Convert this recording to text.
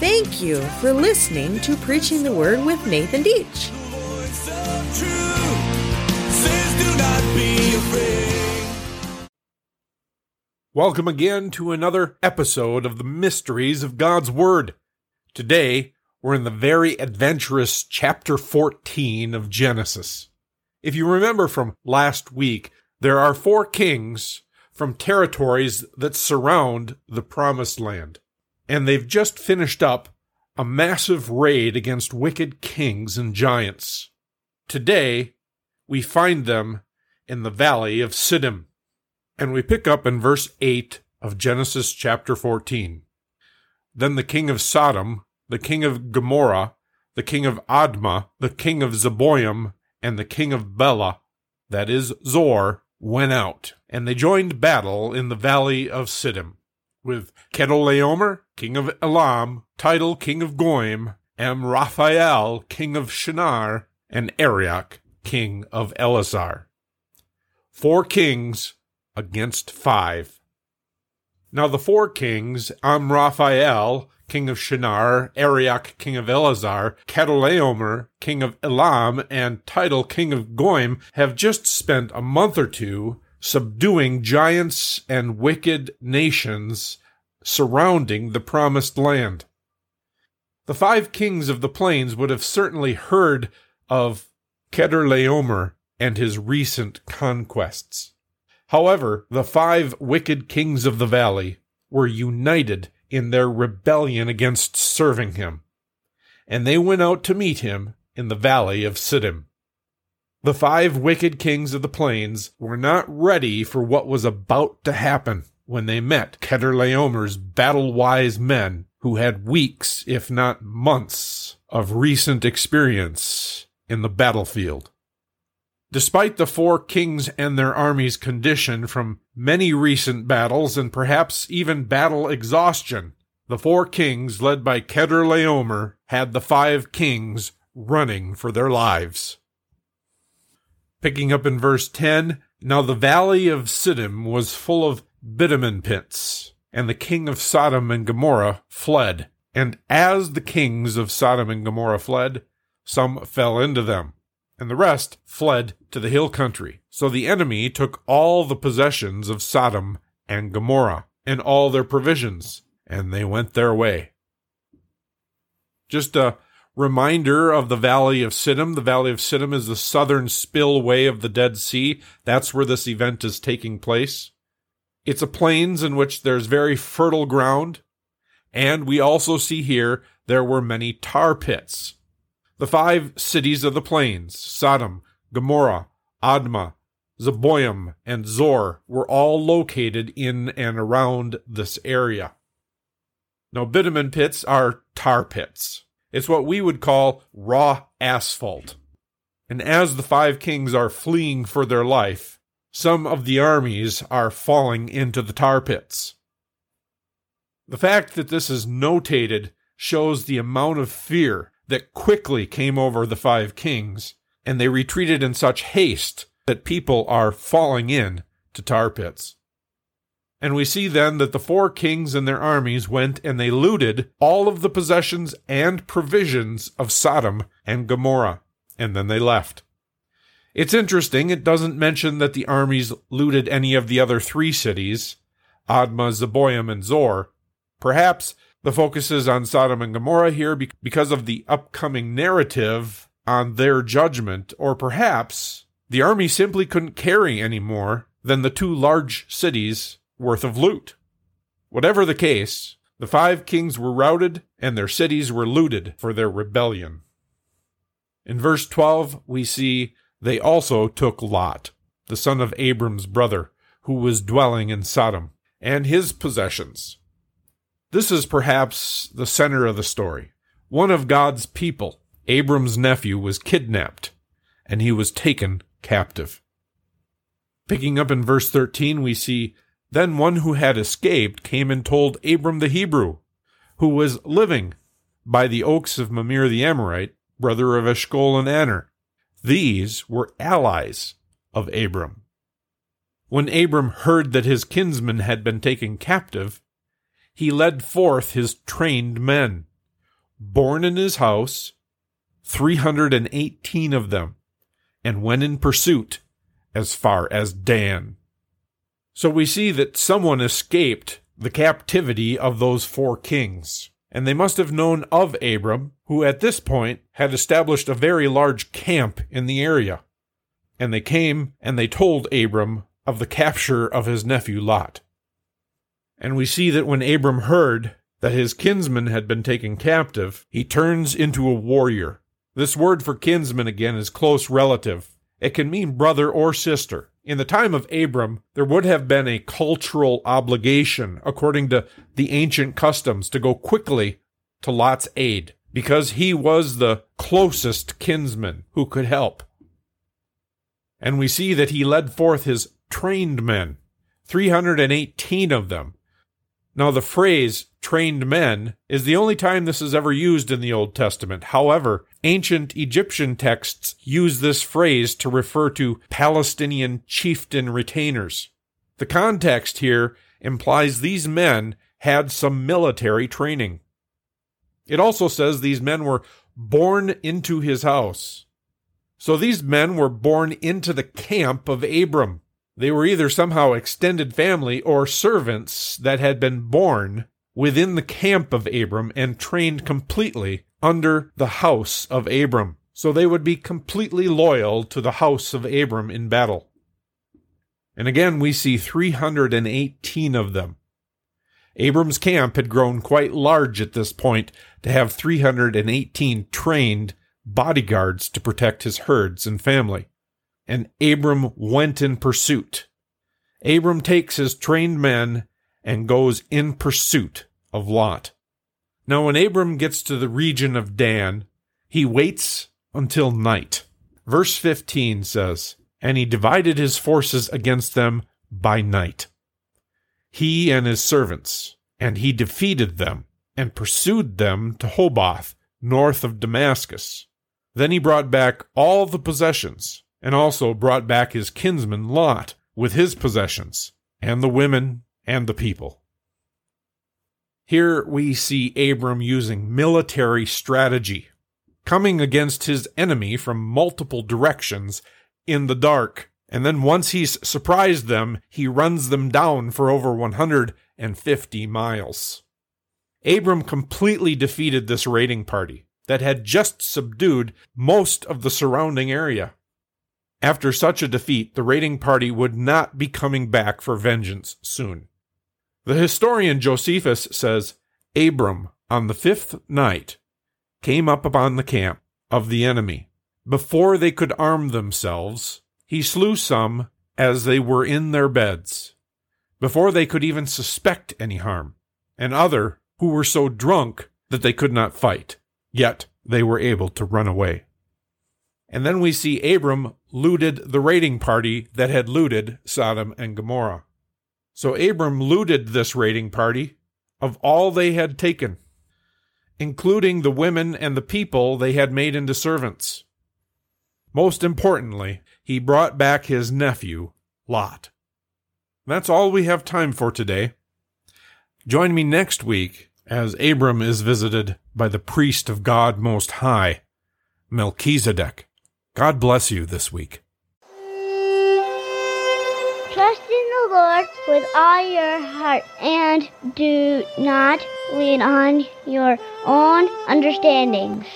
Thank you for listening to Preaching the Word with Nathan Dietsche. Welcome again to another episode of the Mysteries of God's Word. Today, we're in the very adventurous chapter 14 of Genesis. If you remember from last week, there are four kings from territories that surround the Promised Land and they've just finished up a massive raid against wicked kings and giants. Today, we find them in the valley of Siddim, and we pick up in verse 8 of Genesis chapter 14. Then the king of Sodom, the king of Gomorrah, the king of Admah, the king of Zeboim, and the king of Bela, that is Zoar, went out, and they joined battle in the valley of Siddim with Chedorlaomer, king of Elam, Tidal, king of Goiim, Amraphael, king of Shinar, and Arioch, king of Ellasar. Four kings against five. Now the four kings, Amraphael, king of Shinar, Arioch, king of Ellasar, Chedorlaomer, king of Elam, and Tidal, king of Goiim, have just spent a month or two subduing giants and wicked nations surrounding the promised land. The five kings of the plains would have certainly heard of Chedorlaomer and his recent conquests. However, the five wicked kings of the valley were united in their rebellion against serving him, and they went out to meet him in the valley of Siddim. The five wicked kings of the plains were not ready for what was about to happen when they met Chedorlaomer's battle-wise men who had weeks, if not months, of recent experience in the battlefield. Despite the four kings and their armies' condition from many recent battles and perhaps even battle exhaustion, the four kings led by Chedorlaomer had the five kings running for their lives. Picking up in verse 10, now the valley of Siddim was full of bitumen pits, and the king of Sodom and Gomorrah fled. And as the kings of Sodom and Gomorrah fled, some fell into them, and the rest fled to the hill country. So the enemy took all the possessions of Sodom and Gomorrah, and all their provisions, and they went their way. Just a reminder of the Valley of Siddim. The Valley of Siddim is the southern spillway of the Dead Sea. That's where this event is taking place. It's a plains in which there's very fertile ground. And we also see here there were many tar pits. The five cities of the plains, Sodom, Gomorrah, Admah, Zeboim, and Zoar, were all located in and around this area. Now, bitumen pits are tar pits. It's what we would call raw asphalt. And as the five kings are fleeing for their life, some of the armies are falling into the tar pits. The fact that this is notated shows the amount of fear that quickly came over the five kings, and they retreated in such haste that people are falling in to tar pits. And we see then that the four kings and their armies went and they looted all of the possessions and provisions of Sodom and Gomorrah, and then they left. It's interesting, it doesn't mention that the armies looted any of the other three cities, Admah, Zeboim, and Zoar. Perhaps the focus is on Sodom and Gomorrah here because of the upcoming narrative on their judgment, or perhaps the army simply couldn't carry any more than the two large cities worth of loot. Whatever the case, the five kings were routed and their cities were looted for their rebellion. In verse 12, we see they also took Lot, the son of Abram's brother, who was dwelling in Sodom, and his possessions. This is perhaps the center of the story. One of God's people, Abram's nephew, was kidnapped, and he was taken captive. Picking up in verse 13, we see then one who had escaped came and told Abram the Hebrew, who was living by the oaks of Mamre the Amorite, brother of Eshcol and Aner. These were allies of Abram. When Abram heard that his kinsman had been taken captive, he led forth his trained men, born in his house, 318 of them, and went in pursuit as far as Dan. So we see that someone escaped the captivity of those four kings. And they must have known of Abram, who at this point had established a very large camp in the area. And they came and they told Abram of the capture of his nephew Lot. And we see that when Abram heard that his kinsman had been taken captive, he turns into a warrior. This word for kinsman again is close relative. It can mean brother or sister. In the time of Abram, there would have been a cultural obligation, according to the ancient customs, to go quickly to Lot's aid, because he was the closest kinsman who could help. And we see that he led forth his trained men, 318 of them, now, the phrase trained men is the only time this is ever used in the Old Testament. However, ancient Egyptian texts use this phrase to refer to Palestinian chieftain retainers. The context here implies these men had some military training. It also says these men were born into his house. So these men were born into the camp of Abram. They were either somehow extended family or servants that had been born within the camp of Abram and trained completely under the house of Abram. So they would be completely loyal to the house of Abram in battle. And again, we see 318 of them. Abram's camp had grown quite large at this point to have 318 trained bodyguards to protect his herds and family and Abram went in pursuit. Abram takes his trained men and goes in pursuit of Lot. Now, when Abram gets to the region of Dan, he waits until night. Verse 15 says, And he divided his forces against them by night. He and his servants, and he defeated them and pursued them to Hobah, north of Damascus. Then he brought back all the possessions and also brought back his kinsman Lot with his possessions, and the women and the people. Here we see Abram using military strategy, coming against his enemy from multiple directions in the dark, and then once he's surprised them, he runs them down for over 150 miles. Abram completely defeated this raiding party that had just subdued most of the surrounding area. After such a defeat, the raiding party would not be coming back for vengeance soon. The historian Josephus says Abram, on the fifth night, came up upon the camp of the enemy. Before they could arm themselves, he slew some as they were in their beds, before they could even suspect any harm, and other who were so drunk that they could not fight, yet they were able to run away. And then we see Abram looted the raiding party that had looted Sodom and Gomorrah. So Abram looted this raiding party of all they had taken, including the women and the people they had made into servants. Most importantly, he brought back his nephew, Lot. That's all we have time for today. Join me next week as Abram is visited by the priest of God Most High, Melchizedek. God bless you this week. Trust in the Lord with all your heart and do not lean on your own understandings.